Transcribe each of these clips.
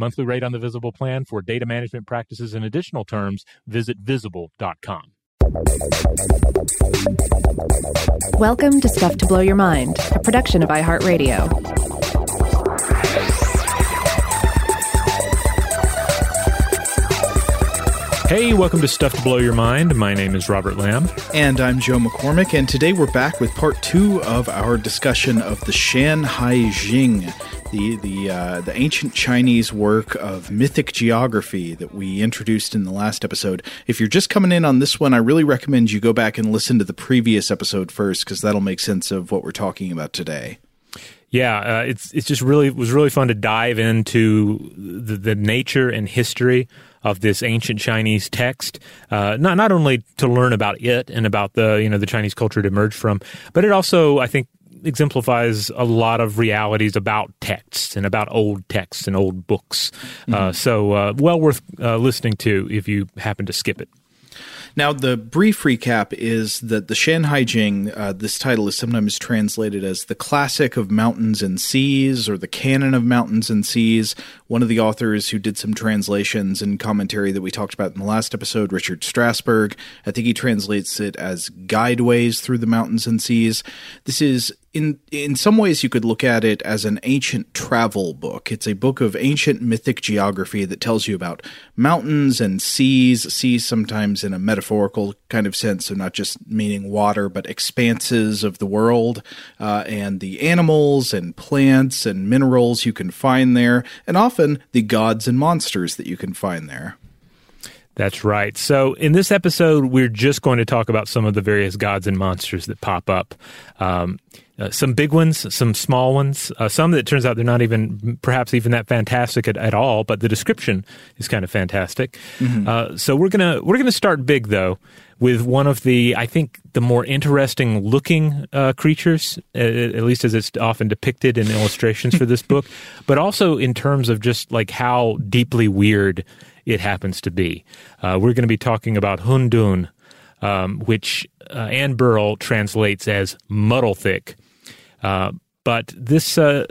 Monthly rate on the Visible plan for data management practices and additional terms, visit visible.com. Welcome to Stuff to Blow Your Mind, a production of iHeartRadio. Hey, welcome to Stuff to Blow Your Mind. My name is Robert Lamb. And I'm Joe McCormick, and today we're back with part two of our discussion of the Shanhai Jing, the the uh, the ancient Chinese work of mythic geography that we introduced in the last episode. If you're just coming in on this one, I really recommend you go back and listen to the previous episode first because that'll make sense of what we're talking about today. Yeah, uh, it's it's just really it was really fun to dive into the, the nature and history of this ancient Chinese text, uh, not not only to learn about it and about the you know the Chinese culture it emerged from, but it also I think exemplifies a lot of realities about texts and about old texts and old books. Uh, mm-hmm. Uh, so uh, well worth uh, listening to if you happen to skip it. Now, the brief recap is that the Shanhai Jing, uh, this title is sometimes translated as the classic of mountains and seas or the canon of mountains and seas. One of the authors who did some translations and commentary that we talked about in the last episode, Richard Strassberg, I think he translates it as guideways through the mountains and seas. This is in in some ways you could look at it as an ancient travel book. It's a book of ancient mythic geography that tells you about mountains and seas, seas sometimes in a metaphorical kind of sense, so not just meaning water, but expanses of the world, uh, and the animals and plants and minerals you can find there, and often the gods and monsters that you can find there. That's right. So, in this episode, we're just going to talk about some of the various gods and monsters that pop up. Um, uh, some big ones, some small ones, uh, some that turns out they're not even perhaps even that fantastic at, at all, but the description is kind of fantastic. Mm-hmm. Uh, so we're gonna we're gonna start big though with one of the I think the more interesting looking uh, creatures, at least as it's often depicted in illustrations for this book, but also in terms of just like how deeply weird it happens to be. Uh, we're going to be talking about Hundun, um, which uh, Anne Birrell translates as muddle thick. Uh, but this uh,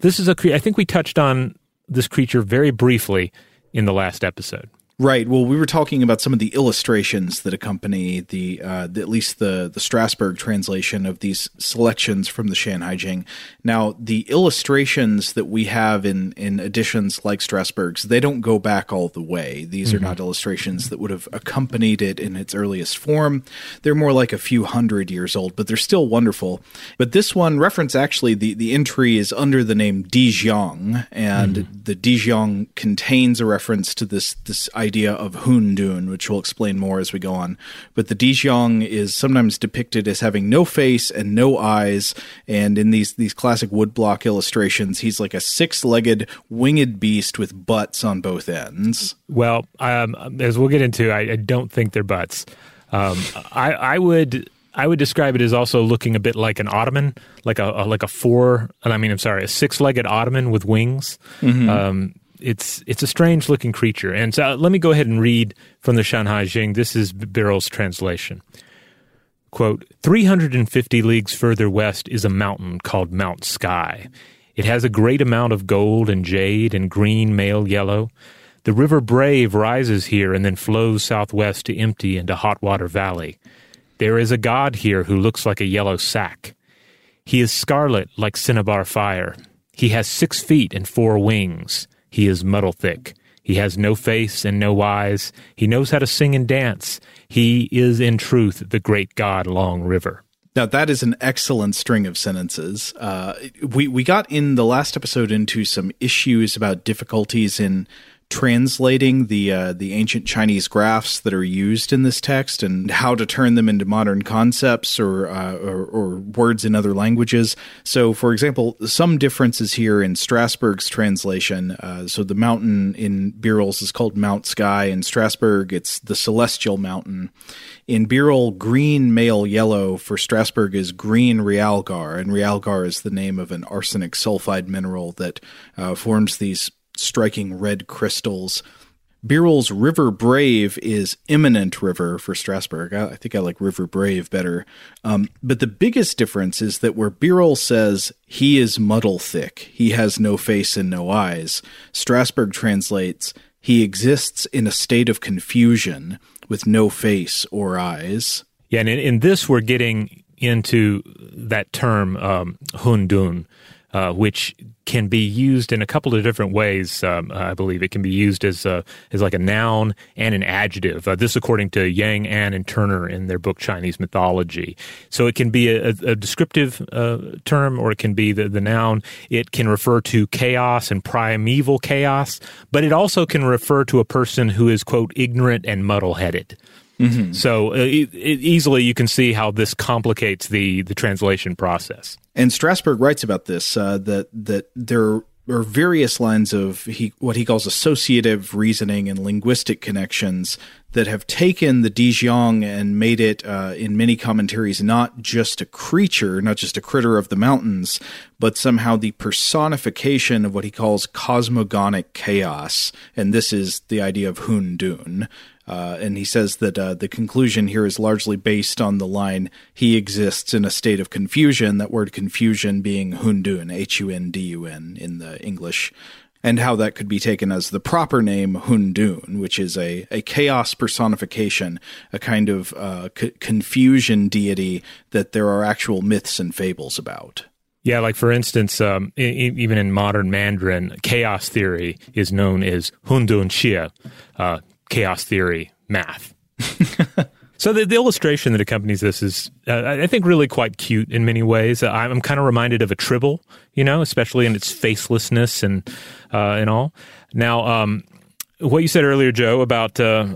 this is a cre- I think we touched on this creature very briefly in the last episode. Right. Well, we were talking about some of the illustrations that accompany the, uh, the, at least the the Strassberg translation of these selections from the Shanhai Jing. Now, the illustrations that we have in in editions like Strassberg's, they don't go back all the way. These mm-hmm. are not illustrations that would have accompanied it in its earliest form. They're more like a few hundred years old, but they're still wonderful. But this one reference actually the the entry is under the name Dijiang, and mm-hmm. the Dijiang contains a reference to this this idea of Hun Dun, which we'll explain more as we go on. But the Dijiang is sometimes depicted as having no face and no eyes, and in these these classic woodblock illustrations, he's like a six-legged winged beast with butts on both ends. Well, um, as we'll get into, I, I don't think they're butts. Um, I, I would I would describe it as also looking a bit like an ottoman, like a, a like a four. I mean, I'm sorry, a six-legged ottoman with wings. Mm-hmm. Um, it's it's a strange looking creature. And so uh, let me go ahead and read from the Shanhai Jing. This is Birrell's translation. Quote, 350 leagues further west is a mountain called Mount Sky. It has a great amount of gold and jade and green male yellow. The river Brave rises here and then flows southwest to empty into Hot Water Valley. There is a god here who looks like a yellow sack. He is scarlet like cinnabar fire. He has six feet and four wings. He is muddle thick. He has no face and no eyes. He knows how to sing and dance. He is in truth the great god Long River. Now that is an excellent string of sentences. Uh, we we got in the last episode into some issues about difficulties in translating the uh, the ancient Chinese graphs that are used in this text and how to turn them into modern concepts or, uh, or, or words in other languages. So, for example, some differences here in Strassberg's translation. Uh, so, the mountain in Birrell's is called Mount Sky. In Strassberg, it's the Celestial Mountain. In Birrell, green, male, yellow for Strassberg is green realgar, and realgar is the name of an arsenic sulfide mineral that uh, forms these striking red crystals. Birrell's River Brave is Imminent River for Strassberg. I, I think I like River Brave better. Um, but the biggest difference is that where Birrell says he is muddle thick, he has no face and no eyes, Strassberg translates he exists in a state of confusion with no face or eyes. Yeah, and in, in this we're getting into that term um, hundun, uh, which can be used in a couple of different ways. Um, I believe it can be used as a, as like a noun and an adjective. Uh, this, according to Yang, An, and Turner in their book Chinese Mythology. So it can be a, a descriptive uh, term, or it can be the, the noun. It can refer to chaos and primeval chaos, but it also can refer to a person who is quote ignorant and muddle headed. Mm-hmm. So uh, easily you can see how this complicates the the translation process. And Strassberg writes about this uh, that that there are various lines of he, what he calls associative reasoning and linguistic connections that have taken the Dijiang and made it, uh, in many commentaries, not just a creature, not just a critter of the mountains, but somehow the personification of what he calls cosmogonic chaos. And this is the idea of Hun Dun. Uh, and he says that uh, the conclusion here is largely based on the line, he exists in a state of confusion, that word confusion being hundun, H U N D U N in the English, and how that could be taken as the proper name hundun, which is a, a chaos personification, a kind of uh, c- confusion deity that there are actual myths and fables about. Yeah, like for instance, um, even in modern Mandarin, chaos theory is known as Hundun Xie, uh, chaos theory math. so the, the, illustration that accompanies this is, uh, I think, really quite cute in many ways. Uh, I'm kind of reminded of a tribble, you know, especially in its facelessness and uh, and all. Now, um, what you said earlier, Joe, about uh,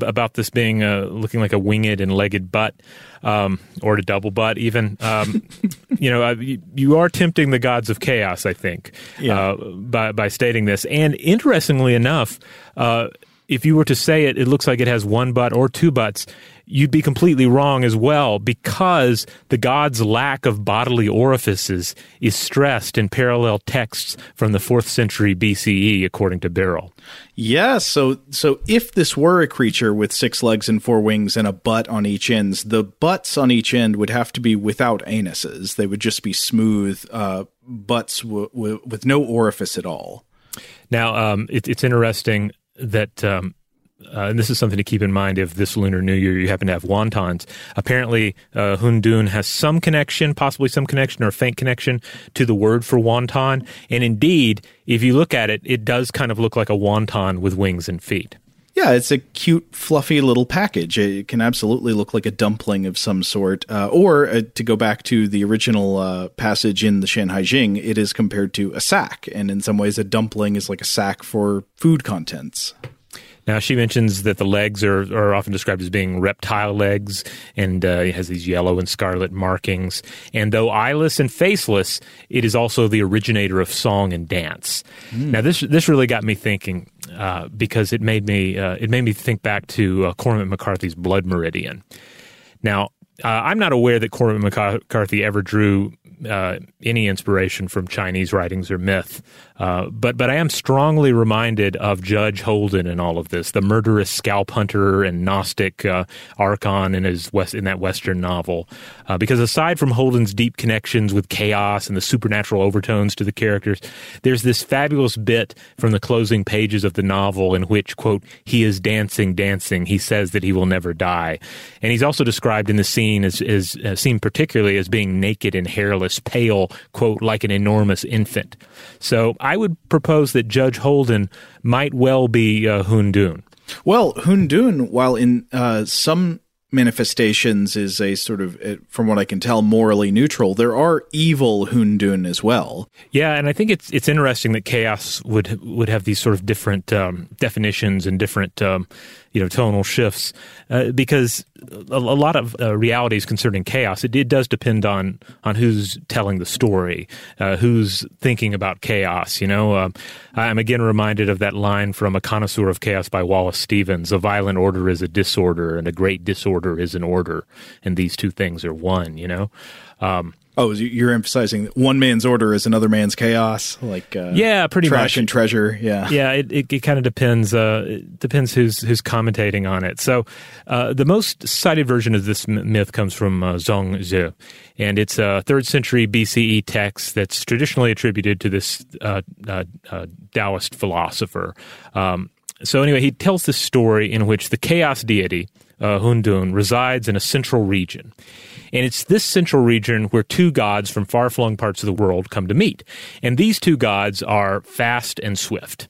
about this being uh, looking like a winged and legged butt, um, or a double butt, even. Um, you know, uh, you, you, are tempting the gods of chaos, I think, yeah. uh, by by stating this. And interestingly enough, uh, if you were to say it, it looks like it has one butt or two butts, you'd be completely wrong as well because the god's lack of bodily orifices is stressed in parallel texts from the 4th century BCE according to Birrell. Yeah, so so if this were a creature with six legs and four wings and a butt on each end, the butts on each end would have to be without anuses. They would just be smooth uh, butts w- w- with no orifice at all. Now, um, it, it's interesting that um, uh, and this is something to keep in mind if this Lunar New Year you happen to have wontons. Apparently, uh, Hundun has some connection, possibly some connection or faint connection to the word for wonton. And indeed, if you look at it, it does kind of look like a wonton with wings and feet. Yeah, it's a cute, fluffy little package. It can absolutely look like a dumpling of some sort. Uh, or uh, to go back to the original uh, passage in the Shanhai Jing, it is compared to a sack. And in some ways, a dumpling is like a sack for food contents. Now, she mentions that the legs are, are often described as being reptile legs, and uh, it has these yellow and scarlet markings. And though eyeless and faceless, it is also the originator of song and dance. Mm. Now, this this really got me thinking uh, because it made me uh, it made me think back to uh, Cormac McCarthy's Blood Meridian. Now, uh, I'm not aware that Cormac McCarthy ever drew uh, any inspiration from Chinese writings or myth. Uh, but but I am strongly reminded of Judge Holden in all of this, the murderous scalp hunter and Gnostic uh, Archon in his west in that Western novel. Uh, because aside from Holden's deep connections with chaos and the supernatural overtones to the characters, there's this fabulous bit from the closing pages of the novel in which quote he is dancing, dancing. He says that he will never die, and he's also described in the scene as, as uh, seen particularly as being naked and hairless, pale, quote like an enormous infant. So I would propose that Judge Holden might well be uh, Hundun. Well, Hundun, while in uh, some manifestations is a sort of, uh, from what I can tell, morally neutral. There are evil Hundun as well. Yeah, and I think it's it's interesting that chaos would would have these sort of different um, definitions and different um, you know tonal shifts uh, because a, a, lot of uh, realities concerning chaos it, it, does depend on on who's telling the story uh, who's thinking about chaos you know? Uh, i'm again reminded of that line from a connoisseur of chaos by wallace stevens a violent order is a disorder and a great disorder is an order and these two things are one you know? Um, Oh, you're emphasizing one man's order is another man's chaos, like uh, yeah, pretty trash much. and treasure. Yeah, yeah. It it, it kind of depends. Uh, it depends who's who's commentating on it. So, uh, the most cited version of this myth comes from uh, Zhuangzi, and it's a third century BCE text that's traditionally attributed to this uh, uh, uh, Taoist philosopher. Um, so anyway, he tells this story in which the chaos deity uh, Hundun resides in a central region. And it's this central region where two gods from far flung parts of the world come to meet. And these two gods are fast and swift.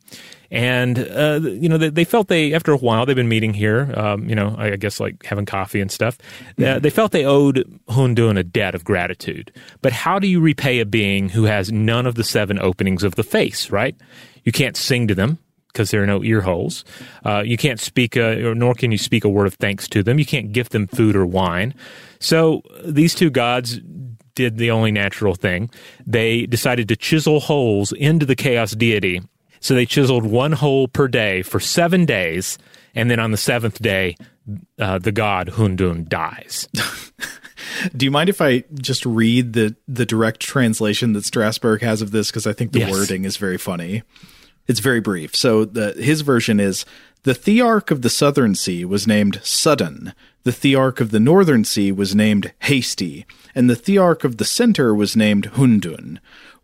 And, uh, you know, they, they, felt they, after a while, they've been meeting here, um, you know, I guess like having coffee and stuff. Uh, they felt they owed Hundun a debt of gratitude. But how do you repay a being who has none of the seven openings of the face, right? You can't sing to them because there are no ear holes. Uh, you can't speak, a, nor can you speak a word of thanks to them. You can't gift them food or wine. So these two gods did the only natural thing. They decided to chisel holes into the chaos deity. So they chiseled one hole per day for seven days, and then on the seventh day, uh, the god Hundun dies. Do you mind if I just read the the direct translation that Strassberg has of this because I think the yes. wording is very funny. It's very brief. So the his version is the Thearch of the Southern Sea was named Sudden, the Thearch of the Northern Sea was named Hasty, and the Thearch of the Center was named Hundun.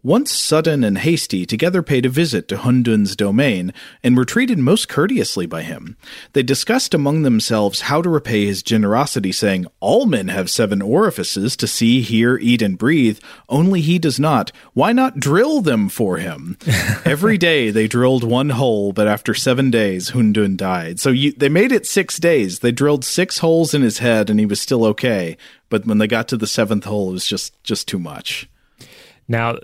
Once Sudden and Hasty together paid a visit to Hundun's domain and were treated most courteously by him. They discussed among themselves how to repay his generosity, saying, All men have seven orifices to see, hear, eat, and breathe, only he does not. Why not drill them for him? Every day they drilled one hole, but after seven days, Hundun died. So you, they made it six days. They drilled six holes in his head and he was still okay. But when they got to the seventh hole, it was just, just too much. Now,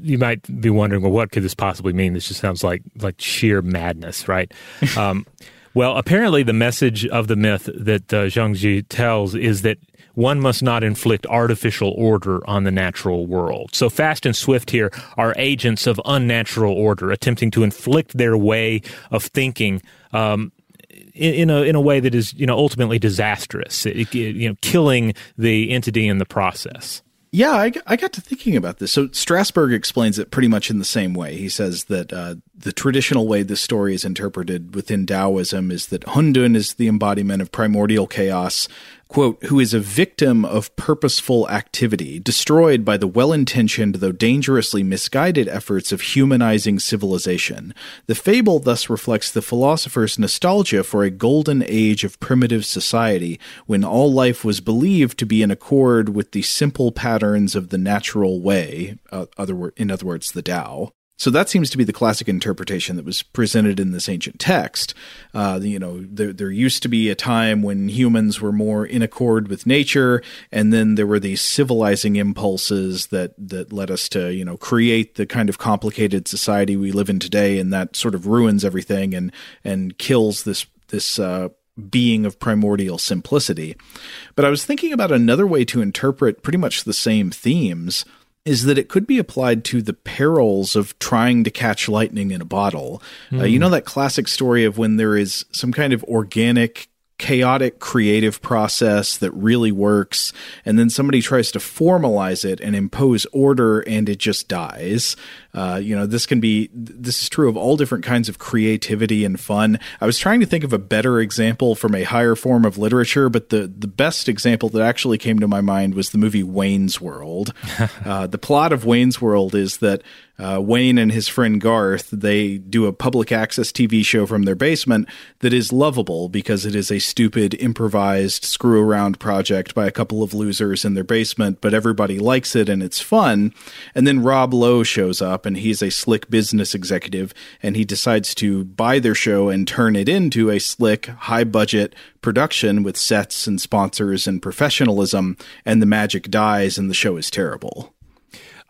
you might be wondering, well, what could this possibly mean? This just sounds like like sheer madness, right? um, well, apparently, the message of the myth that uh, Zhuangzi tells is that one must not inflict artificial order on the natural world. So, fast and swift here are agents of unnatural order, attempting to inflict their way of thinking. Um, in, in, a in a way that is you know ultimately disastrous, it, you know, killing the entity in the process. Yeah, I, I got to thinking about this. So Strassberg explains it pretty much in the same way. He says that uh, the traditional way this story is interpreted within Taoism is that Hundun is the embodiment of primordial chaos, quote, who is a victim of purposeful activity, destroyed by the well intentioned though dangerously misguided efforts of humanizing civilization. The fable thus reflects the philosopher's nostalgia for a golden age of primitive society when all life was believed to be in accord with the simple patterns of the natural way, uh, other, in other words, the Tao. So that seems to be the classic interpretation that was presented in this ancient text. Uh, you know, there, there, used to be a time when humans were more in accord with nature, and then there were these civilizing impulses that that led us to, you know, create the kind of complicated society we live in today, and that sort of ruins everything and and kills this this. Uh, being of primordial simplicity. But I was thinking about another way to interpret pretty much the same themes is that it could be applied to the perils of trying to catch lightning in a bottle. Mm. Uh, you hmm. know that classic story of when there is some kind of organic chaotic creative process that really works and then somebody tries to formalize it and impose order and it just dies uh, you know this can be this is true of all different kinds of creativity and fun i was trying to think of a better example from a higher form of literature but the the best example that actually came to my mind was the movie wayne's world uh, the plot of wayne's world is that uh, Wayne and his friend Garth, they do a public access TV show from their basement that is lovable because it is a stupid, improvised, screw around project by a couple of losers in their basement, but everybody likes it and it's fun. And then Rob Lowe shows up and he's a slick business executive and he decides to buy their show and turn it into a slick, high budget production with sets and sponsors and professionalism. And the magic dies and the show is terrible.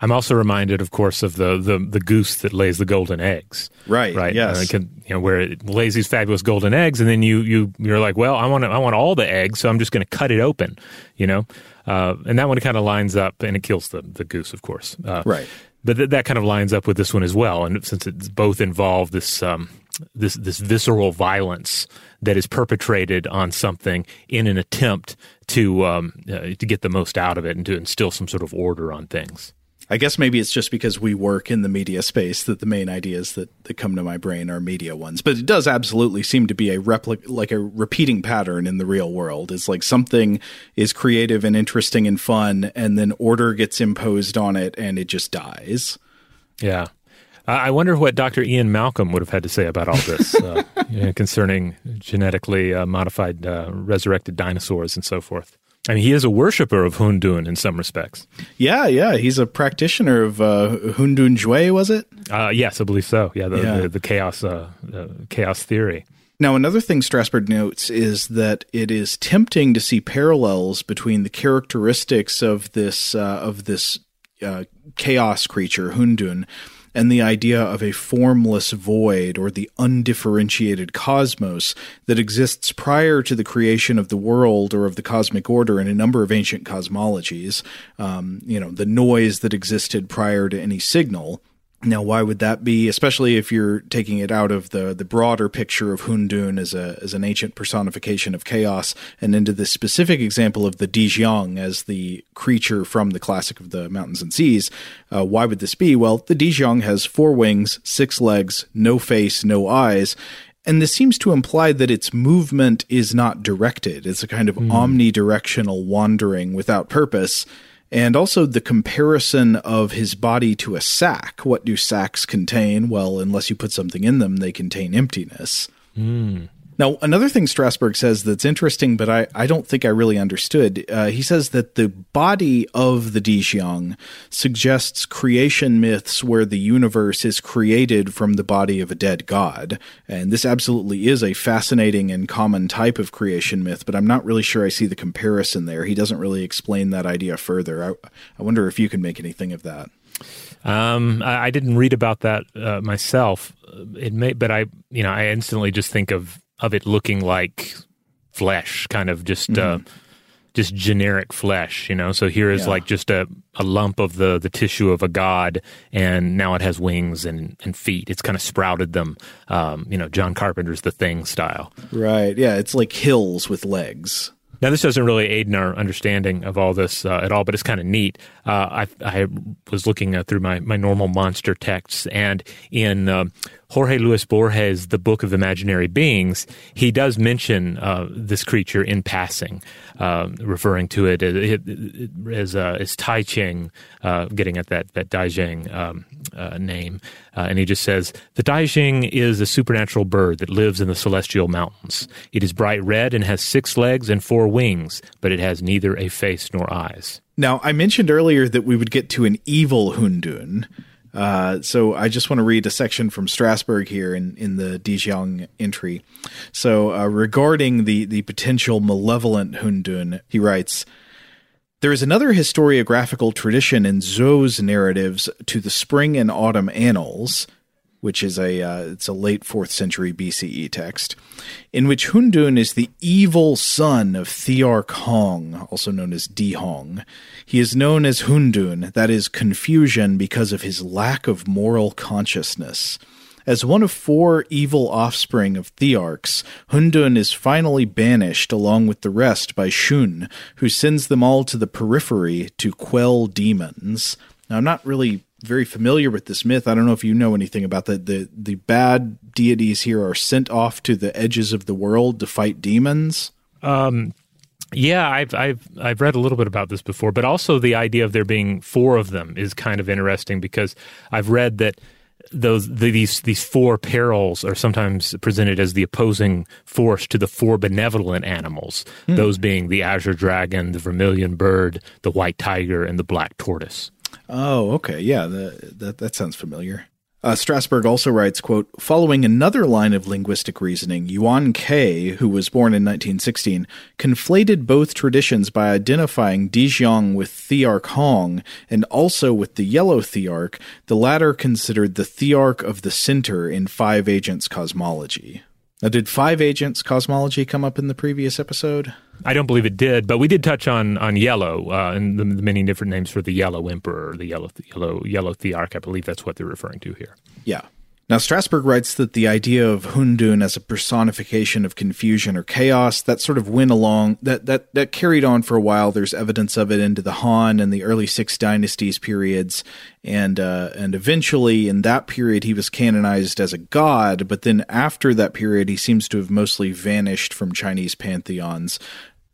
I'm also reminded, of course, of the, the, the goose that lays the golden eggs. Right. Right. Yes. Uh, can, you know, where it lays these fabulous golden eggs, and then you you you're like, well, I want I want all the eggs, so I'm just going to cut it open. You know, uh, and that one kind of lines up, and it kills the the goose, of course. Uh, right. But th- that kind of lines up with this one as well, and since it's both involve this um, this this visceral violence that is perpetrated on something in an attempt to um, uh, to get the most out of it and to instill some sort of order on things. I guess maybe it's just because we work in the media space that the main ideas that, that come to my brain are media ones. But it does absolutely seem to be a replic like a repeating pattern in the real world. It's like something is creative and interesting and fun, and then order gets imposed on it and it just dies. Yeah. I wonder what Dr. Ian Malcolm would have had to say about all this uh, you know, concerning genetically uh, modified uh, resurrected dinosaurs and so forth. I mean, he is a worshiper of Hundun in some respects. Yeah, yeah, he's a practitioner of uh, Hundun Jue, was it? Uh, yes, I believe so. Yeah, the, yeah. the, the chaos uh, chaos theory. Now, another thing Strassberg notes is that it is tempting to see parallels between the characteristics of this uh, of this uh, chaos creature Hundun and the idea of a formless void or the undifferentiated cosmos that exists prior to the creation of the world or of the cosmic order in a number of ancient cosmologies. Um, you know, the noise that existed prior to any signal now, why would that be? Especially if you're taking it out of the the broader picture of Hundun as a as an ancient personification of chaos, and into the specific example of the Dijiang as the creature from the classic of the mountains and seas. Uh, why would this be? Well, the Dijiang has four wings, six legs, no face, no eyes, and this seems to imply that its movement is not directed. It's a kind of mm. omnidirectional wandering without purpose and also the comparison of his body to a sack. What do sacks contain? Well, unless you put something in them, they contain emptiness. Mm. Now, another thing Strassberg says that's interesting, but I, I don't think I really understood. Uh, he says that the body of the Dijiang suggests creation myths where the universe is created from the body of a dead god. And this absolutely is a fascinating and common type of creation myth, but I'm not really sure I see the comparison there. He doesn't really explain that idea further. I, I wonder if you can make anything of that. Um, I, I, didn't read about that uh, myself. It may, but I, you know, I instantly just think of of it looking like flesh, kind of just uh, mm-hmm. uh, just generic flesh, you know. So here is yeah. like just a, a lump of the the tissue of a god, and now it has wings and, and feet. It's kind of sprouted them, um, you know, John Carpenter's The Thing style. Right. Yeah. It's like hills with legs. Now, this doesn't really aid in our understanding of all this uh, at all, but it's kind of neat. Uh, I, I, was looking uh, through my, my normal monster texts, and in uh, Jorge Luis Borges, The Book of Imaginary Beings, he does mention uh, this creature in passing, uh, referring to it as, uh, as Tai Ching, uh, getting at that, that Dai Jing um, uh, name. Uh, and he just says, The Dai Jing is a supernatural bird that lives in the celestial mountains. It is bright red and has six legs and four wings, but it has neither a face nor eyes. Now, I mentioned earlier that we would get to an evil Hundun. Uh, so I just want to read a section from Strassberg here in, in the Dijiang entry. So uh, regarding the, the potential malevolent Hundun, he writes, there is another historiographical tradition in Zuo's narratives to the Spring and Autumn Annals, which is a uh, it's a late fourth century BCE text, in which Hundun is the evil son of Thearch Hong, also known as Di Hong. He is known as Hundun, that is confusion, because of his lack of moral consciousness. As one of four evil offspring of Thearchs, Hundun is finally banished along with the rest by Shun, who sends them all to the periphery to quell demons. Now, I'm not really very familiar with this myth. I don't know if you know anything about that. The the bad deities here are sent off to the edges of the world to fight demons. Um, yeah, I've I've I've read a little bit about this before, but also the idea of there being four of them is kind of interesting because I've read that those the, these these four perils are sometimes presented as the opposing force to the four benevolent animals, hmm. those being the azure dragon, the vermilion bird, the white tiger, and the black tortoise. Oh, okay. Yeah, the, that, that sounds familiar. Uh, Strassberg also writes, quote, following another line of linguistic reasoning, Yuan Ke, who was born in 1916, conflated both traditions by identifying Dijiang with Thearch Hong and also with the Yellow Thearch, the latter considered the Thearch of the Center in Five Agents cosmology. Now, did Five Agents cosmology come up in the previous episode? I don't believe it did, but we did touch on on yellow uh, and the, the, many different names for the yellow emperor, the yellow yellow yellow thearch. I believe that's what they're referring to here. Yeah. Now, Strassberg writes that the idea of Hundun as a personification of confusion or chaos that sort of went along that that that carried on for a while. There's evidence of it into the Han and the early Six Dynasties periods, and uh, and eventually in that period he was canonized as a god. But then after that period, he seems to have mostly vanished from Chinese pantheons.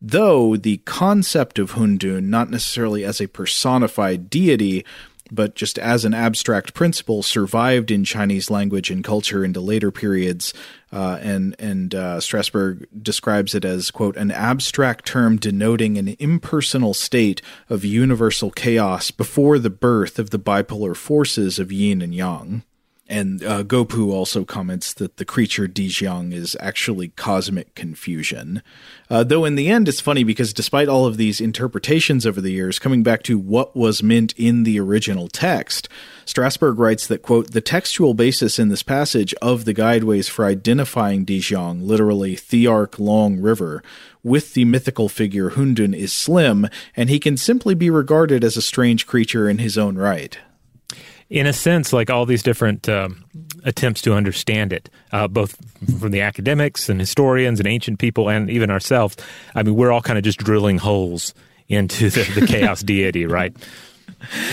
Though the concept of Hundun, not necessarily as a personified deity, but just as an abstract principle, survived in Chinese language and culture into later periods. Uh, and and uh, Strassberg describes it as quote an abstract term denoting an impersonal state of universal chaos before the birth of the bipolar forces of yin and yang. And uh, Guo Pu also comments that the creature Dijiang is actually cosmic confusion. Uh, though in the end, it's funny because despite all of these interpretations over the years, coming back to what was meant in the original text, Strassberg writes that, quote, the textual basis in this passage of the guideways for identifying Dijiang, literally Thearch Long River, with the mythical figure Hundun is slim, and he can simply be regarded as a strange creature in his own right in a sense, like all these different um, attempts to understand it, uh, both from the academics and historians and ancient people and even ourselves, I mean, we're all kind of just drilling holes into the, the chaos deity, right?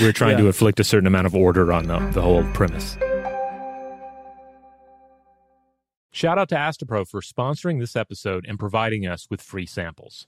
We're trying yeah. to inflict a certain amount of order on the, the whole premise. Shout out to Astepro for sponsoring this episode and providing us with free samples.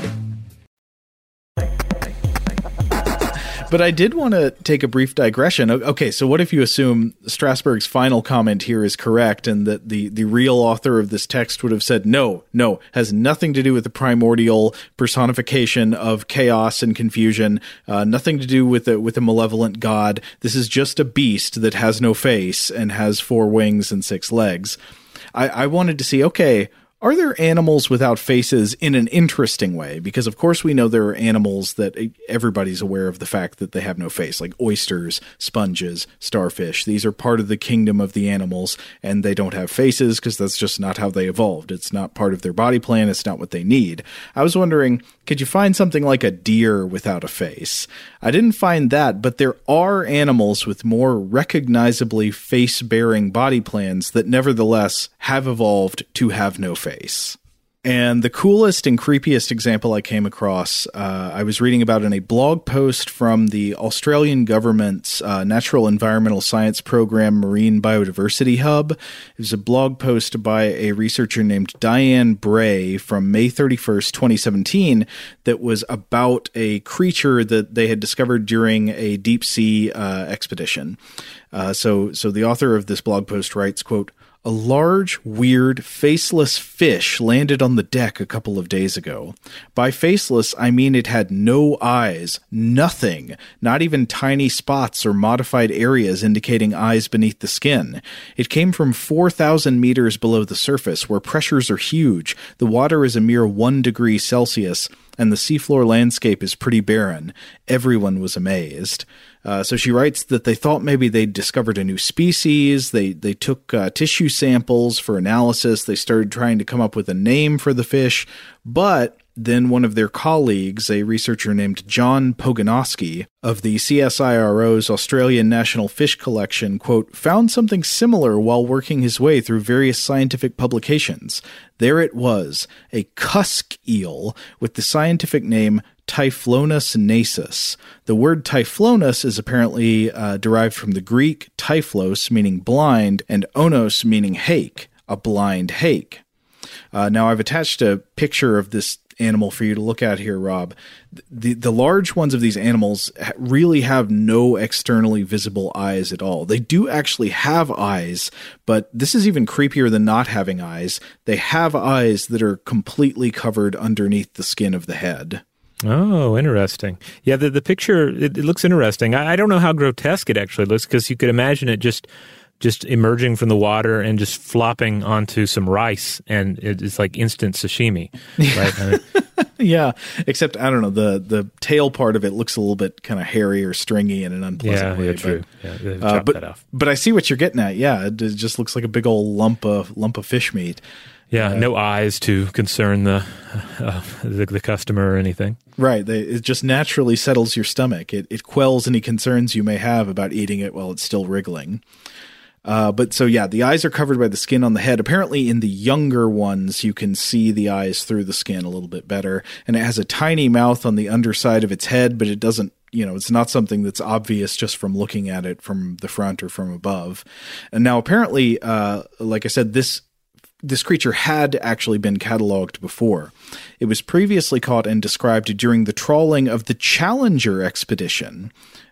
But I did want to take a brief digression. Okay, so what if you assume Strassberg's final comment here is correct and that the, the real author of this text would have said, no, no, has nothing to do with the primordial personification of chaos and confusion, uh, nothing to do with a, with a malevolent god. This is just a beast that has no face and has four wings and six legs. I, I wanted to see, okay, are there animals without faces in an interesting way? Because, of course, we know there are animals that everybody's aware of the fact that they have no face, like oysters, sponges, starfish. These are part of the kingdom of the animals, and they don't have faces because that's just not how they evolved. It's not part of their body plan, it's not what they need. I was wondering, could you find something like a deer without a face? I didn't find that, but there are animals with more recognizably face bearing body plans that nevertheless have evolved to have no face face. And the coolest and creepiest example I came across, uh, I was reading about in a blog post from the Australian government's uh, National Environmental Science Program Marine Biodiversity Hub. It was a blog post by a researcher named Diane Bray from May 31st, 2017, that was about a creature that they had discovered during a deep sea uh, expedition. Uh, so, so the author of this blog post writes, quote, a large, weird, faceless fish landed on the deck a couple of days ago. By faceless, I mean it had no eyes, nothing, not even tiny spots or modified areas indicating eyes beneath the skin. It came from 4,000 meters below the surface, where pressures are huge. The water is a mere 1 degree Celsius, and the seafloor landscape is pretty barren. Everyone was amazed. Uh, so she writes that they thought maybe they'd discovered a new species. They they took uh, tissue samples for analysis. They started trying to come up with a name for the fish, but then one of their colleagues, a researcher named John Pogonoski of the CSIRO's Australian National Fish Collection, quote, found something similar while working his way through various scientific publications. There it was, a cusk eel with the scientific name Typhlonus nasus. The word typhlonus is apparently uh, derived from the Greek typhlos, meaning blind, and onos, meaning hake, a blind hake. Uh, now, I've attached a picture of this animal for you to look at here, Rob. The the large ones of these animals really have no externally visible eyes at all. They do actually have eyes, but this is even creepier than not having eyes. They have eyes that are completely covered underneath the skin of the head. Oh, interesting. Yeah, the the picture it, it looks interesting. I, I, don't know how grotesque it actually looks because you could imagine it just just emerging from the water and just flopping onto some rice, and it's like instant sashimi, right? yeah, except I don't know the the tail part of it looks a little bit kind of hairy or stringy in an unpleasant yeah, way. Yeah, true. But, yeah, uh, but, but I see what you're getting at. Yeah, it, it just looks like a big old lump of lump of fish meat. Yeah, uh, no eyes to concern the, uh, the, the customer or anything. Right. They, it just naturally settles your stomach. It it quells any concerns you may have about eating it while it's still wriggling. Uh, but so yeah, the eyes are covered by the skin on the head. Apparently, in the younger ones, you can see the eyes through the skin a little bit better, and it has a tiny mouth on the underside of its head, but it doesn't. You know, it's not something that's obvious just from looking at it from the front or from above. And now, apparently, uh, like I said, this this creature had actually been cataloged before. It was previously caught and described during the trawling of the Challenger expedition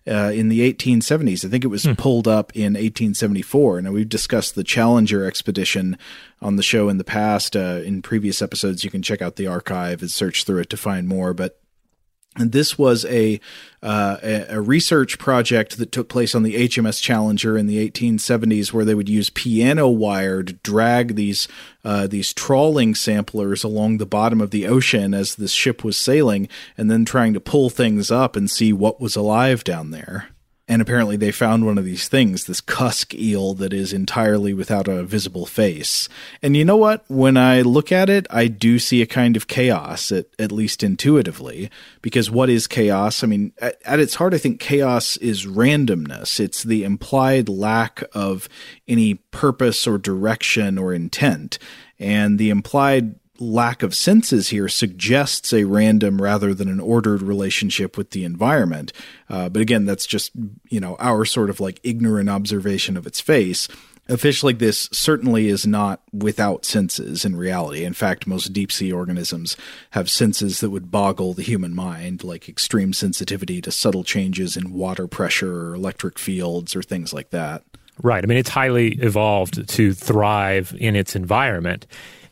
uh, in the 1870s. I think it was hmm. pulled up in 1874. Now, we've discussed the Challenger expedition on the show in the past. Uh, in previous episodes, you can check out the archive and search through it to find more. But and this was a, uh, a research project that took place on the HMS Challenger in the 1870s, where they would use piano wire to drag these uh, these trawling samplers along the bottom of the ocean as the ship was sailing, and then trying to pull things up and see what was alive down there and apparently they found one of these things, this cusk eel that is entirely without a visible face. And you know what? When I look at it, I do see a kind of chaos, at, at least intuitively, because what is chaos? I mean, at, at its heart, I think chaos is randomness. It's the implied lack of any purpose or direction or intent. And the implied lack of senses here suggests a random rather than an ordered relationship with the environment. Uh, but again, that's just, you know, our sort of like ignorant observation of its face. A fish like this certainly is not without senses in reality. In fact, most deep sea organisms have senses that would boggle the human mind, like extreme sensitivity to subtle changes in water pressure or electric fields or things like that. Right. I mean, it's highly evolved to thrive in its environment.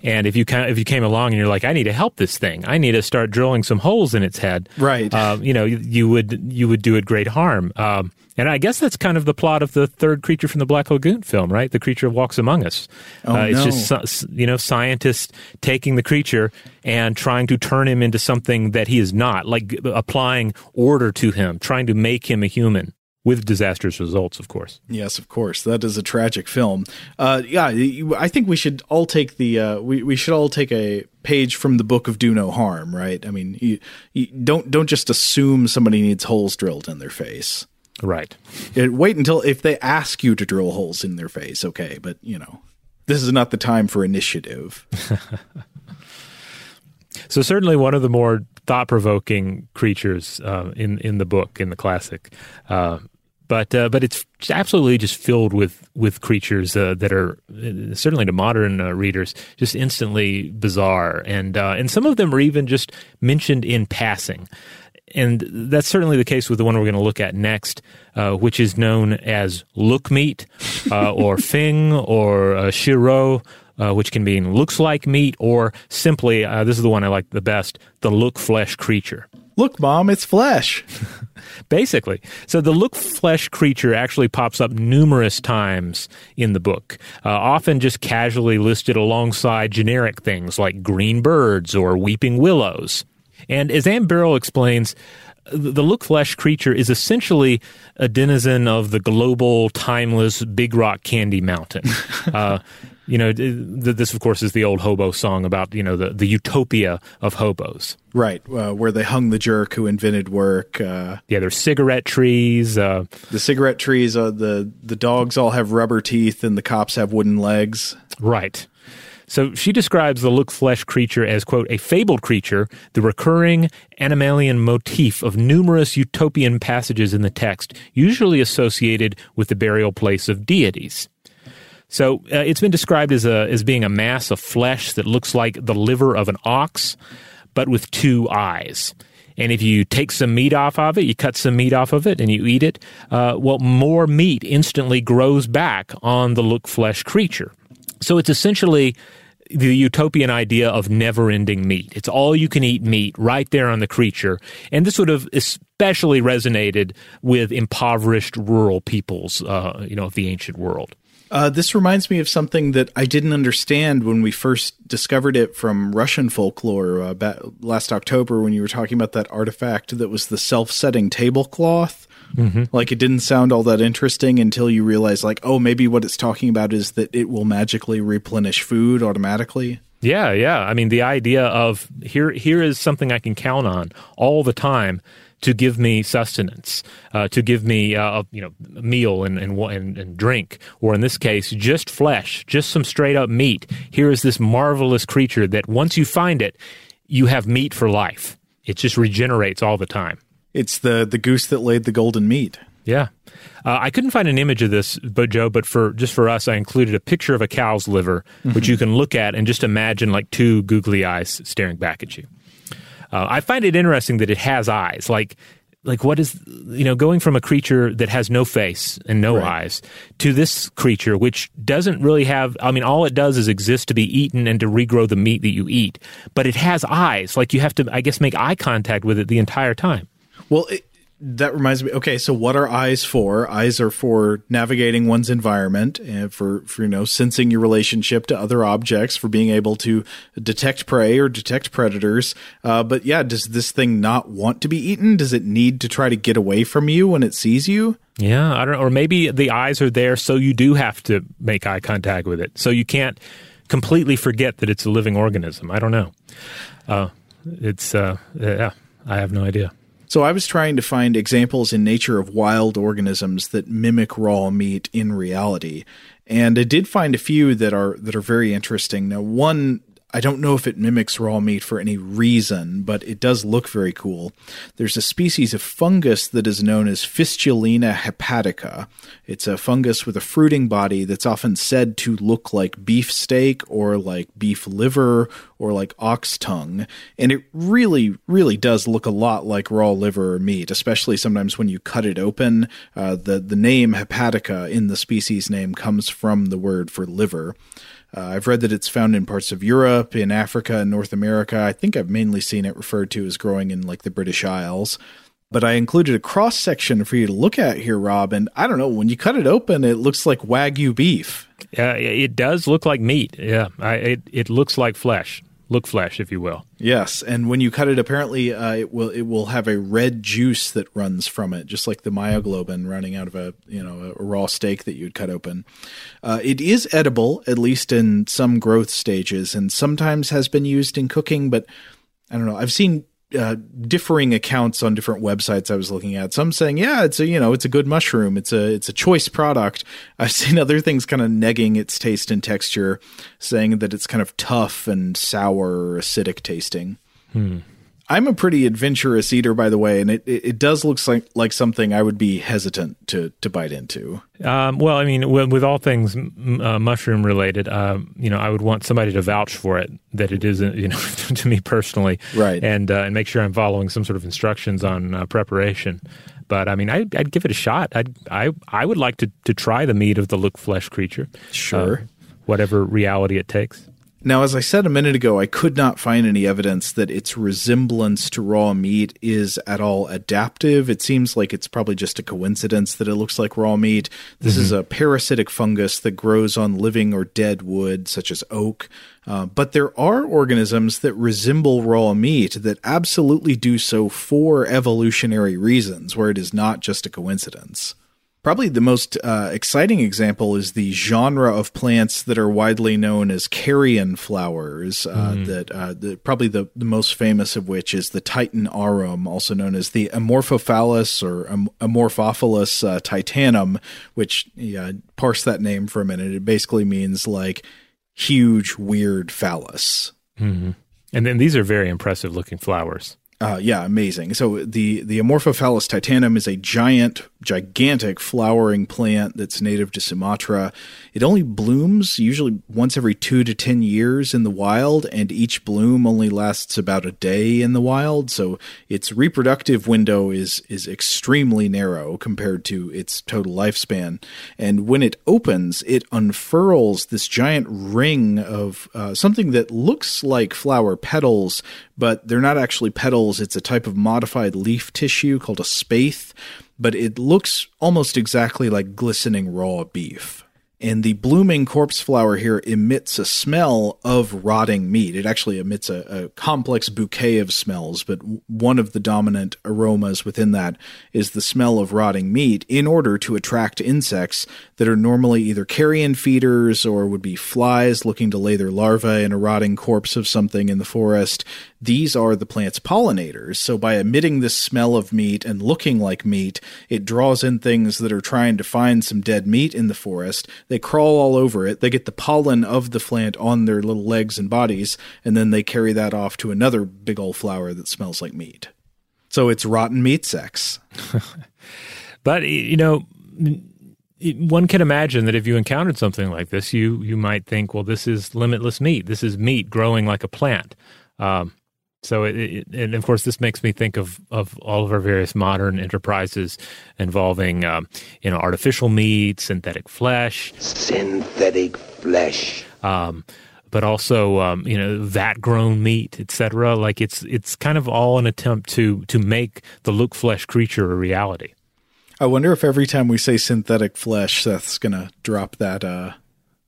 And if you if you came along and you're like, I need to help this thing, I need to start drilling some holes in its head, right? Uh, you know, you, you, would you would do it great harm. Um, and I guess that's kind of the plot of the third creature from the Black Lagoon film, right? The creature walks among us. Oh, uh, it's no. just you know scientists taking the creature and trying to turn him into something that he is not, like applying order to him, trying to make him a human with disastrous results, of course. Yes, of course. That is a tragic film. Uh, yeah, I think we should all take the uh, we we should all take a page from the book of Do No Harm, right? I mean, you, you don't don't just assume somebody needs holes drilled in their face. Right. It, wait until if they ask you to drill holes in their face, okay? But you know, this is not the time for initiative. so certainly one of the more thought provoking creatures uh, in in the book in the classic. Uh, but uh, but it's absolutely just filled with with creatures uh, that are uh, certainly to modern uh, readers just instantly bizarre, and uh, and some of them are even just mentioned in passing. And that's certainly the case with the one we're going to look at next, uh, which is known as look meat, or fing, or shiro, uh, which can mean looks like meat, or simply, uh, this is the one I like the best, the look flesh creature. Look, mom, it's flesh. Basically. So the look flesh creature actually pops up numerous times in the book, uh, often just casually listed alongside generic things like green birds or weeping willows. And as Anne Birrell explains, the look flesh creature is essentially a denizen of the global, timeless Big Rock Candy Mountain. uh, you know, this of course is the old hobo song about you know the the utopia of hobos. Right, uh, where they hung the jerk who invented work. Uh, yeah, there's cigarette trees. Uh, the cigarette trees. Uh, the the dogs all have rubber teeth, and the cops have wooden legs. Right. So she describes the look flesh creature as, quote, a fabled creature, the recurring animalian motif of numerous utopian passages in the text, usually associated with the burial place of deities. So uh, it's been described as, a, as being a mass of flesh that looks like the liver of an ox, but with two eyes. And if you take some meat off of it, you cut some meat off of it and you eat it, uh, well, more meat instantly grows back on the look flesh creature. So it's essentially the utopian idea of never ending meat. It's all you can eat meat right there on the creature. And this would have especially resonated with impoverished rural peoples, uh, you know, of the ancient world. Uh, this reminds me of something that I didn't understand when we first discovered it from Russian folklore uh, last October when you were talking about that artifact that was the self setting tablecloth. Mm-hmm. Like it didn't sound all that interesting until you realize, like, oh, maybe what it's talking about is that it will magically replenish food automatically. Yeah, yeah. I mean, the idea of here here is something I can count on all the time to give me sustenance, uh, to give me uh, you know a meal and, and, and and drink, or in this case, just flesh, just some straight up meat. Here is this marvelous creature that once you find it, you have meat for life. It just regenerates all the time. It's the the goose that laid the golden meat. Yeah. Uh, I couldn't find an image of this, but Joe, but for just for us, I included a picture of a cow's liver, mm-hmm. which you can look at and just imagine like two googly eyes staring back at you. Uh, I find it interesting that it has eyes. Like, like what is you know going from a creature that has no face and no right. eyes to this creature which doesn't really have i mean all it does is exist to be eaten and to regrow the meat that you eat but it has eyes like you have to i guess make eye contact with it the entire time well it, that reminds me okay so what are eyes for? Eyes are for navigating one's environment and for, for you know sensing your relationship to other objects for being able to detect prey or detect predators. Uh, but yeah does this thing not want to be eaten? Does it need to try to get away from you when it sees you? Yeah i don't know or maybe the eyes are there so you do have to make eye contact with it. So you can't completely forget that it's a living organism. I don't know. Uh, it's uh, yeah i have no idea so I was trying to find examples in nature of wild organisms that mimic raw meat in reality, and I did find a few that are that are very interesting. Now, one I don't know if it mimics raw meat for any reason, but it does look very cool. There's a species of fungus that is known as Fistulina hepatica. It's a fungus with a fruiting body that's often said to look like beef steak or like beef liver or like ox tongue. And it really, really does look a lot like raw liver or meat, especially sometimes when you cut it open. Uh, the, the name hepatica in the species name comes from the word for liver. Uh, I've read that it's found in parts of Europe, in Africa, and North America. I think I've mainly seen it referred to as growing in like the British Isles. But I included a cross section for you to look at here, Rob. And I don't know, when you cut it open, it looks like Wagyu beef. Yeah, it does look like meat. Yeah, I, it, it looks like flesh look flesh, if you will. Yes, and when you cut it, apparently uh, it will it will have a red juice that runs from it, just like the myoglobin running out of a you know a raw steak that you'd cut open. Uh, it is edible, at least in some growth stages, and sometimes has been used in cooking. But I don't know. I've seen uh, differing accounts on different websites I was looking at. Some saying, yeah, it's a you know it's a good mushroom. It's a it's a choice product. I've seen other things kind of negging its taste and texture, saying that it's kind of tough and sour acidic tasting. Hmm. I'm a pretty adventurous eater, by the way, and it, it, does look like like something I would be hesitant to to bite into. Um, well, I mean, with, with all things uh, mushroom related, uh, you know, I would want somebody to vouch for it that it isn't, you know, to me personally, right? And uh, and make sure I'm following some sort of instructions on uh, preparation. But I mean, I, would give it a shot. I'd, I I would like to to try the meat of the look flesh creature. Sure, uh, whatever reality it takes. Now, as I said a minute ago, I could not find any evidence that its resemblance to raw meat is at all adaptive. It seems like it's probably just a coincidence that it looks like raw meat. This mm-hmm. is a parasitic fungus that grows on living or dead wood, such as oak. Uh, but there are organisms that resemble raw meat that absolutely do so for evolutionary reasons, where it is not just a coincidence. Probably the most uh, exciting example is the genre of plants that are widely known as carrion flowers. Uh, mm. That uh, the, probably the, the most famous of which is the Titan arum, also known as the Amorphophallus or Am- Amorphophallus uh, titanum. Which yeah, parse that name for a minute. It basically means like huge, weird phallus. Mm-hmm. And then these are very impressive looking flowers. Uh, yeah, amazing. So the the Amorphophallus titanum is a giant, gigantic flowering plant that's native to Sumatra. It only blooms usually once every two to ten years in the wild, and each bloom only lasts about a day in the wild. So its reproductive window is is extremely narrow compared to its total lifespan. And when it opens, it unfurls this giant ring of uh, something that looks like flower petals, but they're not actually petals. It's a type of modified leaf tissue called a spathe, but it looks almost exactly like glistening raw beef. And the blooming corpse flower here emits a smell of rotting meat. It actually emits a, a, complex bouquet of smells, but one of the dominant aromas within that is the smell of rotting meat in order to attract insects that are normally either carrion feeders or would be flies looking to lay their larvae in a rotting corpse of something in the forest these are the plant's pollinators. So by emitting this smell of meat and looking like meat, it draws in things that are trying to find some dead meat in the forest. They crawl all over it. They get the pollen of the plant on their little legs and bodies, and then they carry that off to another big old flower that smells like meat. So it's rotten meat sex. but you know, one can imagine that if you encountered something like this, you you might think, well, this is limitless meat. This is meat growing like a plant. Um, so it, it, and of course this makes me think of of all of our various modern enterprises involving um, you know artificial meat, synthetic flesh, synthetic flesh. Um, but also um, you know vat grown meat, etc. Like it's it's kind of all an attempt to to make the look flesh creature a reality. I wonder if every time we say synthetic flesh, Seth's gonna drop that uh,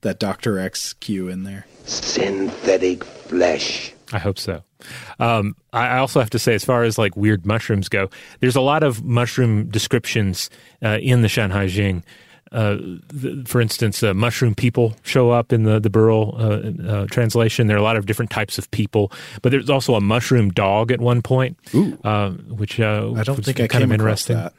that Doctor X cue in there. Synthetic flesh. I hope so. Um, I also have to say, as far as like weird mushrooms go, there's a lot of mushroom descriptions uh, in the Shanhai Jing. Uh, for instance, uh, mushroom people show up in the the Birrell uh, uh, translation. There are a lot of different types of people, but there's also a mushroom dog at one point, uh, which I don't think I kind of interesting. That.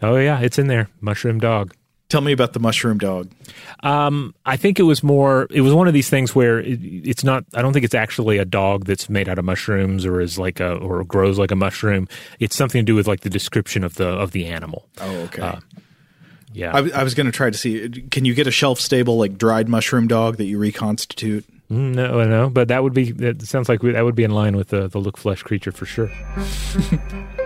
Oh yeah, it's in there. Mushroom dog. Tell me about the mushroom dog. Um, I think it was more. It was one of these things where it, it's not. I don't think it's actually a dog that's made out of mushrooms or is like a or grows like a mushroom. It's something to do with like the description of the of the animal. Oh, okay. Uh, yeah, I, I was going to try to see. Can you get a shelf stable like dried mushroom dog that you reconstitute? Mm, no, no, but that would be. That sounds like that would be in line with the the look flesh creature for sure.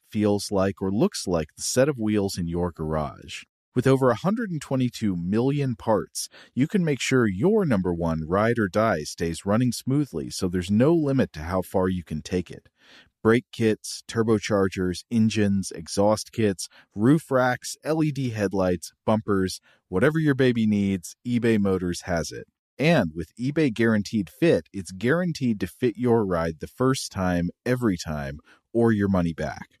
feels like, or looks like the set of wheels in your garage. With over 122 million parts, you can make sure your number one ride or die stays running smoothly so there's no limit to how far you can take it. Brake kits, turbochargers, engines, exhaust kits, roof racks, LED headlights, bumpers, whatever your baby needs, eBay Motors has it. And with eBay Guaranteed Fit, it's guaranteed to fit your ride the first time, every time, or your money back.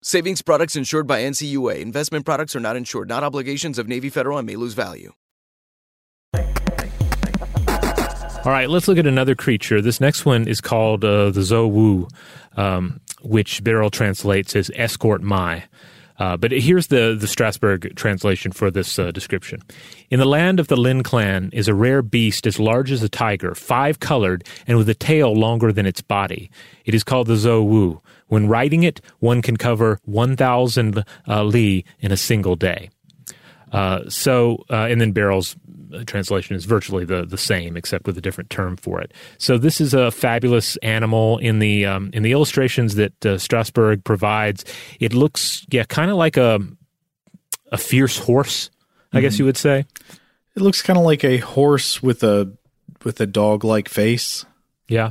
Savings products insured by NCUA. Investment products are not insured, not obligations of Navy Federal and may lose value. All right, let's look at another creature. This next one is called uh, the Zouwu, um, which Birrell translates as escort my. Uh, but here's the, the Strassberg translation for this uh, description. In the land of the Lin clan is a rare beast as large as a tiger, five colored, and with a tail longer than its body. It is called the Zouwu. When riding it, one can cover 1,000 uh, li in a single day. Uh, so, uh, and then Birrell's translation is virtually the, the same, except with a different term for it. So, this is a fabulous animal in the um, in the illustrations that uh, Strassberg provides. It looks, yeah, kind of like a a fierce horse, I mm-hmm. guess you would say. It looks kind of like a horse with a with a dog like face. Yeah.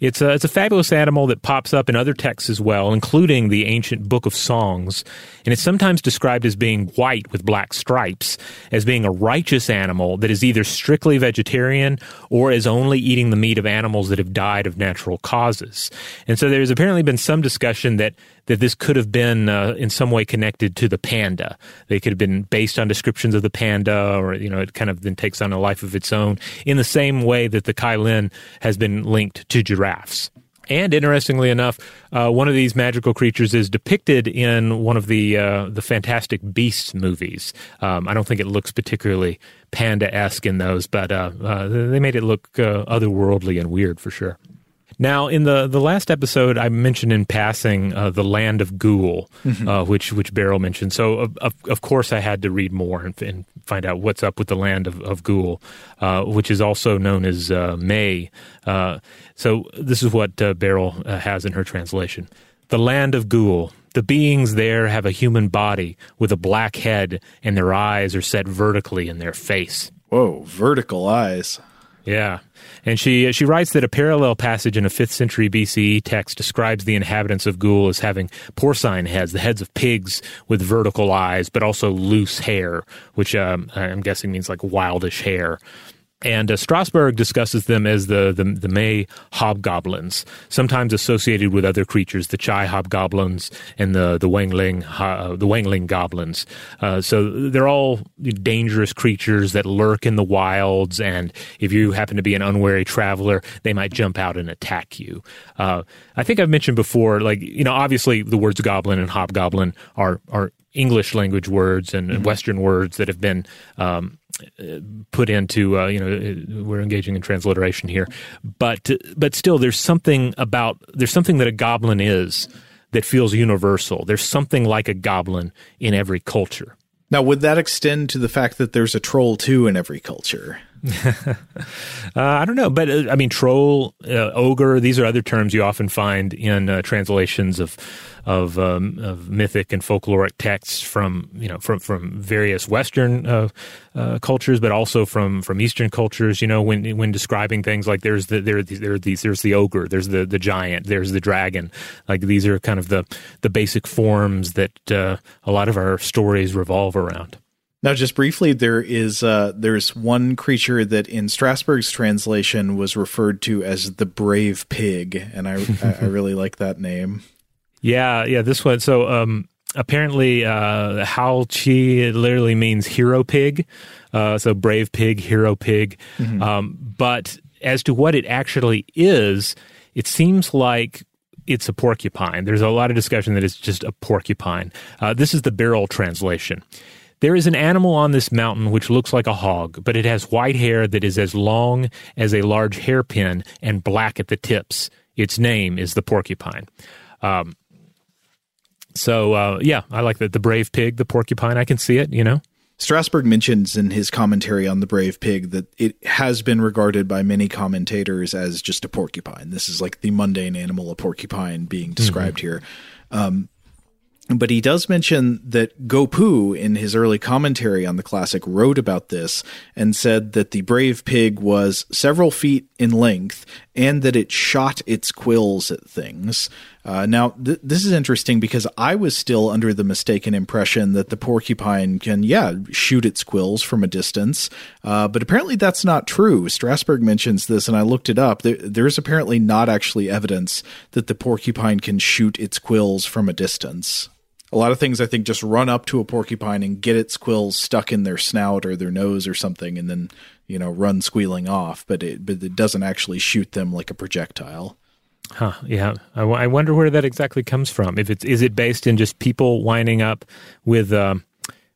It's a, it's a fabulous animal that pops up in other texts as well, including the ancient Book of Songs. And it's sometimes described as being white with black stripes, as being a righteous animal that is either strictly vegetarian or is only eating the meat of animals that have died of natural causes. And so there's apparently been some discussion that that this could have been uh, in some way connected to the panda. They could have been based on descriptions of the panda, or you know, it kind of then takes on a life of its own. In the same way that the Kai Lin has been linked to giraffes. And interestingly enough, uh, one of these magical creatures is depicted in one of the uh, the Fantastic Beasts movies. Um, I don't think it looks particularly panda esque in those, but uh, uh, they made it look uh, otherworldly and weird for sure. Now, in the, the last episode, I mentioned in passing uh, the land of Ghoul, mm-hmm. uh, which which Birrell mentioned. So, of, of, of, course, I had to read more and, and, find out what's up with the land of, of Ghoul, uh, which is also known as uh, May. Uh, so, this is what uh, Birrell has in her translation: the land of Ghoul. The beings there have a human body with a black head, and their eyes are set vertically in their face. Whoa, vertical eyes. Yeah. And she she writes that a parallel passage in a 5th century BCE text describes the inhabitants of Ghoul as having porcine heads, the heads of pigs with vertical eyes, but also loose hair, which um, I'm guessing means like wildish hair. And uh, Strassberg discusses them as the, the, the May hobgoblins, sometimes associated with other creatures, the Chai hobgoblins and the the Wangling uh, the Wangling goblins. Uh, so they're all dangerous creatures that lurk in the wilds, and if you happen to be an unwary traveler, they might jump out and attack you. Uh, I think I've mentioned before, like you know, obviously the words goblin and hobgoblin are are English language words and, mm-hmm. Western words that have been um, put into uh, you know we're engaging in transliteration here, but but still there's something about there's something that a goblin is that feels universal. There's something like a goblin in every culture. Now, would that extend to the fact that there's a troll too in every culture? uh, I don't know, but uh, I mean, troll, uh, ogre. These are other terms you often find in uh, translations of of, um, of, mythic and folkloric texts from you know from from various Western uh, uh, cultures, but also from from Eastern cultures. You know, when when describing things like there's the there there these there's the ogre, there's the the giant, there's the dragon. Like these are kind of the the basic forms that a lot of our stories revolve around. Now, just briefly, there is uh, there's one creature that in Strassberg's translation was referred to as the brave pig, and I I really like that name. Yeah, yeah, this one. So um, apparently, uh, Hao Chi literally means hero pig. Uh, so brave pig, hero pig. Mm-hmm. Um, but as to what it actually is, it seems like it's a porcupine. There's a lot of discussion that it's just a porcupine. Uh, this is the Birrell translation. There is an animal on this mountain which looks like a hog, but it has white hair that is as long as a large hairpin and black at the tips. Its name is the porcupine. Um, so uh, yeah, I like that. The brave pig, the porcupine. I can see it. You know. Strassberg mentions in his commentary on the brave pig that it has been regarded by many commentators as just a porcupine. This is like the mundane animal, a porcupine, being described mm-hmm. here. Um, but he does mention that Guo Pu, in his early commentary on the classic, wrote about this and said that the brave pig was several feet in length and that it shot its quills at things. Uh, now, th- this is interesting because I was still under the mistaken impression that the porcupine can, yeah, shoot its quills from a distance. Uh, but apparently that's not true. Strassberg mentions this, and I looked it up. There, there's apparently not actually evidence that the porcupine can shoot its quills from a distance a lot of things I think just run up to a porcupine and get its quills stuck in their snout or their nose or something, and then you know run squealing off. But it but it doesn't actually shoot them like a projectile. Huh. Yeah. I, w- I wonder where that exactly comes from. If it's is it based in just people winding up with. Um,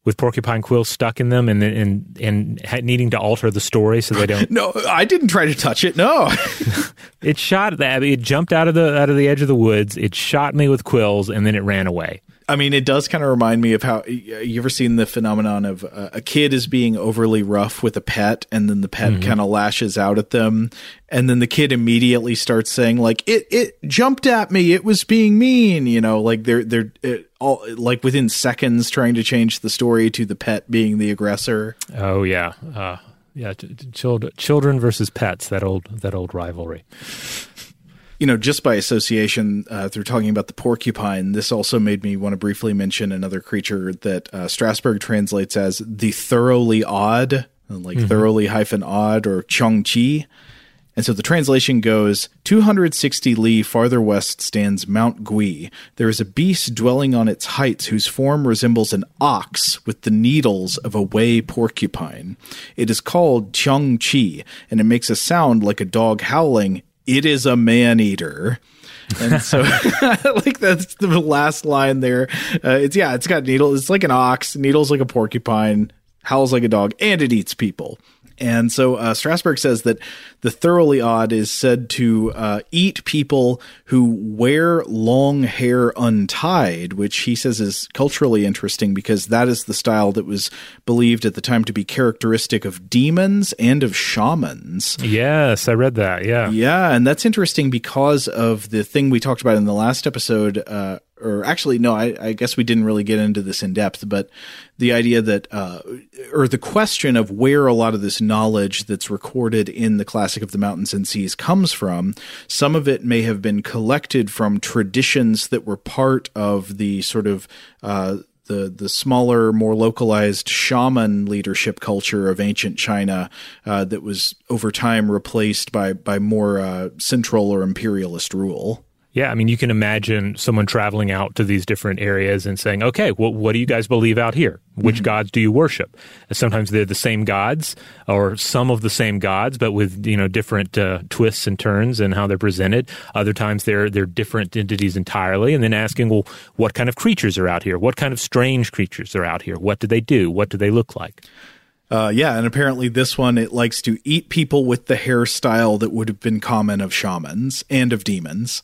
with porcupine quills stuck in them and and and needing to alter the story so they don't. no, I didn't try to touch it. No, it shot that. It jumped out of the out of the edge of the woods. It shot me with quills and then it ran away. I mean, it does kind of remind me of how you ever seen the phenomenon of uh, a kid is being overly rough with a pet, and then the pet mm-hmm. kind of lashes out at them, and then the kid immediately starts saying like, "It it jumped at me. It was being mean." You know, like they're they're it, all like within seconds trying to change the story to the pet being the aggressor. Oh yeah, uh, yeah. Children children versus pets. That old that old rivalry you know, just by association, uh, through talking about the porcupine, this also made me want to briefly mention another creature that uh, Strassberg translates as the thoroughly odd, like mm-hmm. thoroughly hyphen odd or Chong Chi. And so the translation goes 260 li farther west stands Mount Gui. There is a beast dwelling on its heights whose form resembles an ox with the needles of a Wei porcupine. It is called Chong Chi, and it makes a sound like a dog howling it is a man eater. and so like that's the last line there uh, it's yeah it's got needles it's like an ox needles like a porcupine howls like a dog and it eats people and so uh, Strassberg says that the thoroughly odd is said to uh, eat people who wear long hair untied, which he says is culturally interesting because that is the style that was believed at the time to be characteristic of demons and of shamans. Yes, I read that. Yeah. Yeah. And that's interesting because of the thing we talked about in the last episode. Uh, or actually, no, I, I, guess we didn't really get into this in depth, but the idea that, uh, or the question of where a lot of this knowledge that's recorded in the Classic of the Mountains and Seas comes from, some of it may have been collected from traditions that were part of the sort of uh, the the smaller, more localized shaman leadership culture of ancient China uh, that was over time replaced by by more uh, central or imperialist rule. Yeah, I mean, you can imagine someone traveling out to these different areas and saying, "Okay, well, what do you guys believe out here? Which mm-hmm. gods do you worship?" Sometimes they're the same gods, or some of the same gods, but with you know different uh, twists and turns and how they're presented. Other times they're they're different entities entirely, and then asking, "Well, what kind of creatures are out here? What kind of strange creatures are out here? What do they do? What do they look like?" Uh, yeah, and apparently this one it likes to eat people with the hairstyle that would have been common of shamans and of demons.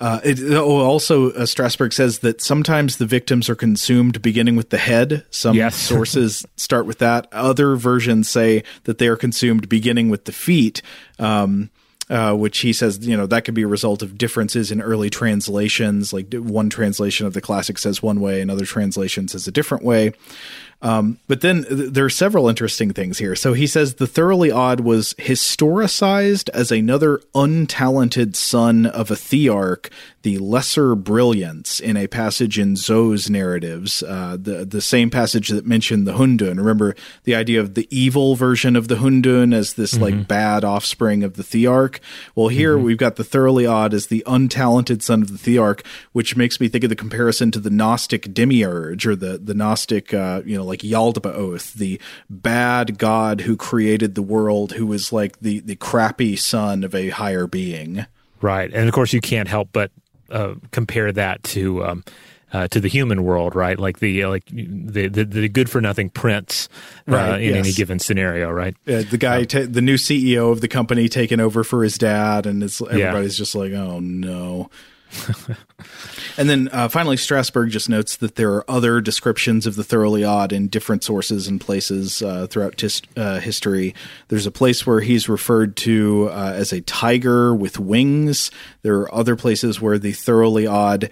Uh, it, oh, also, uh, Strassberg says that sometimes the victims are consumed beginning with the head. Some yes. sources start with that. Other versions say that they are consumed beginning with the feet. Um, uh, which he says, you know, that could be a result of differences in early translations. Like one translation of the classic says one way, another translation says a different way. Um, but then th- there are several interesting things here. So he says the thoroughly odd was historicized as another untalented son of a thearch the lesser brilliance in a passage in Zuo's narratives, uh, the the same passage that mentioned the Hundun. Remember the idea of the evil version of the Hundun as this mm-hmm. like bad offspring of the Thearch. Well, here mm-hmm. we've got the thoroughly odd as the untalented son of the Thearch, which makes me think of the comparison to the Gnostic demiurge or the the Gnostic, uh, you know, like Yaldabaoth, the bad god who created the world, who was like the the crappy son of a higher being. Right, and of course you can't help but uh, compare that to um, uh, to the human world, right? Like the like the the, the good for nothing prince uh, right, in yes. any given scenario, right? Uh, the guy, t- the new CEO of the company, taking over for his dad, and it's everybody's yeah. just like, oh no. and then uh, finally, Strassberg just notes that there are other descriptions of the thoroughly odd in different sources and places uh, throughout tis- uh, history. There's a place where he's referred to uh, as a tiger with wings. There are other places where the thoroughly odd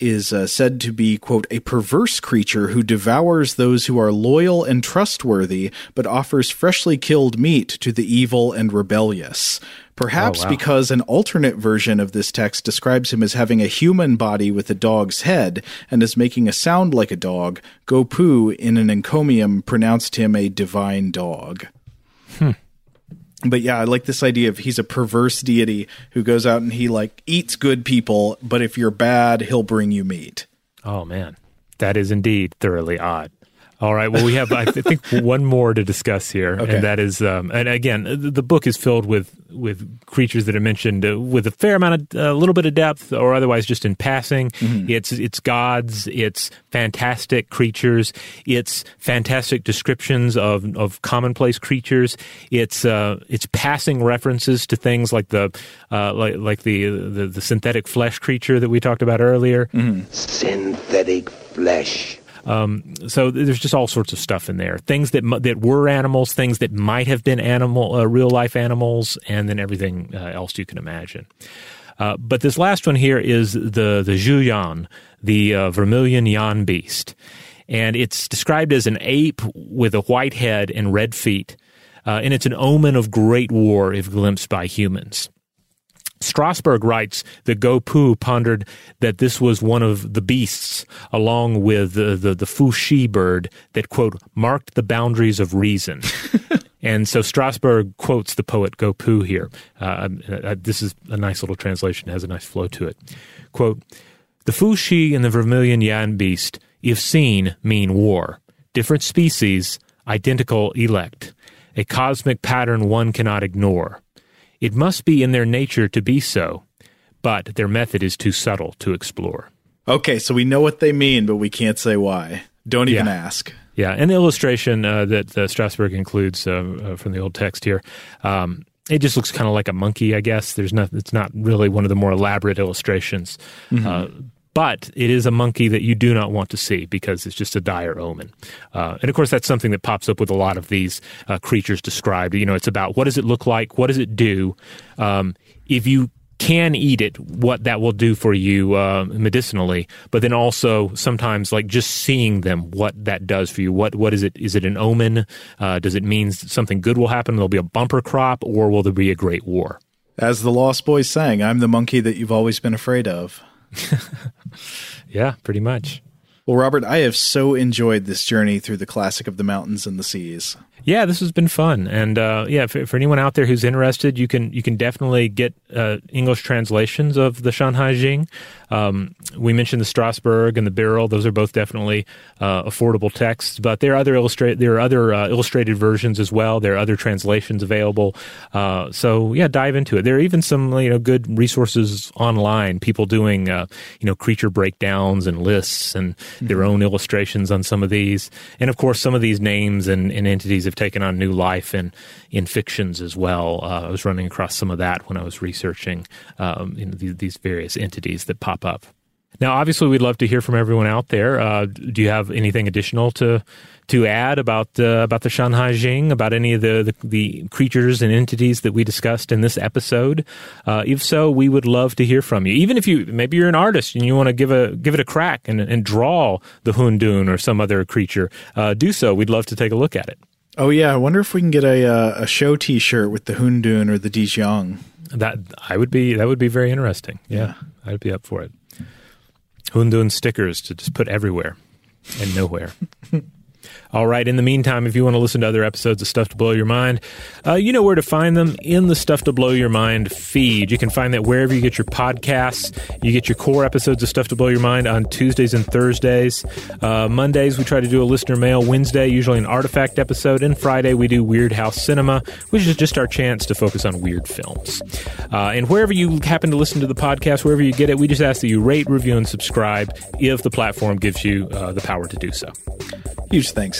is uh, said to be, quote, a perverse creature who devours those who are loyal and trustworthy, but offers freshly killed meat to the evil and rebellious. Perhaps oh, wow. because an alternate version of this text describes him as having a human body with a dog's head and as making a sound like a dog, Guo Pu in an encomium pronounced him a divine dog. Hmm. But yeah, I like this idea of he's a perverse deity who goes out and he like eats good people, but if you're bad, he'll bring you meat. Oh man, that is indeed thoroughly odd. All right. Well, we have, I think, one more to discuss here, okay. and that is, um, and again, the book is filled with with creatures that are mentioned uh, with a fair amount of, a uh, little bit of depth, or otherwise just in passing. Mm-hmm. It's it's gods, it's fantastic creatures, it's fantastic descriptions of of commonplace creatures. It's uh, it's passing references to things like the uh, like like the, the, the synthetic flesh creature that we talked about earlier. Mm-hmm. Synthetic flesh. Um, so there's just all sorts of stuff in there. Things that that were animals, things that might have been animal, uh, real life animals, and then everything uh, else you can imagine. Uh, but this last one here is the the Zhuyan, the uh, vermilion yan beast, and it's described as an ape with a white head and red feet, uh, and it's an omen of great war if glimpsed by humans. Strassberg writes that Guo Pu pondered that this was one of the beasts, along with the, the, the bird, that, quote, marked the boundaries of reason. and so Strassberg quotes the poet Guo Pu here. Uh, uh, this is a nice little translation, it has a nice flow to it. Quote, the Fu Shi and the vermilion yan beast, if seen, mean war. Different species, identical elect. A cosmic pattern one cannot ignore. It must be in their nature to be so, but their method is too subtle to explore. Okay, so we know what they mean, but we can't say why. Don't even yeah. ask. Yeah, and the illustration uh, that uh, Strassberg includes uh, uh from the old text here, um, it just looks kind of like a monkey, I guess. There's not, it's not really one of the more elaborate illustrations. Mm-hmm. But it is a monkey that you do not want to see because it's just a dire omen. Uh, and of course, that's something that pops up with a lot of these uh, creatures described. You know, it's about what does it look like? What does it do? Um, if you can eat it, what that will do for you uh, medicinally, but then also sometimes like just seeing them, what that does for you. What what is it? Is it an omen? Uh, does it mean something good will happen? There'll be a bumper crop, or will there be a great war? As the Lost Boys sang, "I'm the monkey that you've always been afraid of." yeah, pretty much. Well, Robert, I have so enjoyed this journey through the classic of the mountains and the seas. Yeah, this has been fun, and uh, yeah, for, for, anyone out there who's interested, you can you can definitely get uh, English translations of the Shanhai Jing. Um, we mentioned the Strassberg and the Birrell; those are both definitely uh, affordable texts. But there are other illustrate there are other uh, illustrated versions as well. There are other translations available. Uh, so yeah, dive into it. There are even some you know good resources online. People doing uh, you know creature breakdowns and lists and mm-hmm. their own illustrations on some of these, and of course some of these names and, and entities have taken on new life in in fictions as well. Uh, I was running across some of that when I was researching um, you know, these, these various entities that pop up. Now, obviously, we'd love to hear from everyone out there. Uh, do you have anything additional to to add about uh, about the Shanhai Jing, about any of the, the, the creatures and entities that we discussed in this episode? Uh, if so, we would love to hear from you. Even if you maybe you're an artist and you want to give a give it a crack and, and draw the Hundun or some other creature, uh, do so. We'd love to take a look at it. Oh yeah, I wonder if we can get a uh, a show T-shirt with the Hundun or the Dijiang. That I would be that would be very interesting. Yeah, yeah. I'd be up for it. Hundun stickers to just put everywhere and nowhere. All right. In the meantime, if you want to listen to other episodes of Stuff to Blow Your Mind, uh, you know where to find them in the Stuff to Blow Your Mind feed. You can find that wherever you get your podcasts. You get your core episodes of Stuff to Blow Your Mind on Tuesdays and Thursdays. Uh, Mondays, we try to do a listener mail. Wednesday, usually an artifact episode. And Friday, we do Weird House Cinema, which is just our chance to focus on weird films. Uh, and wherever you happen to listen to the podcast, wherever you get it, we just ask that you rate, review, and subscribe if the platform gives you uh, the power to do so. Huge thanks,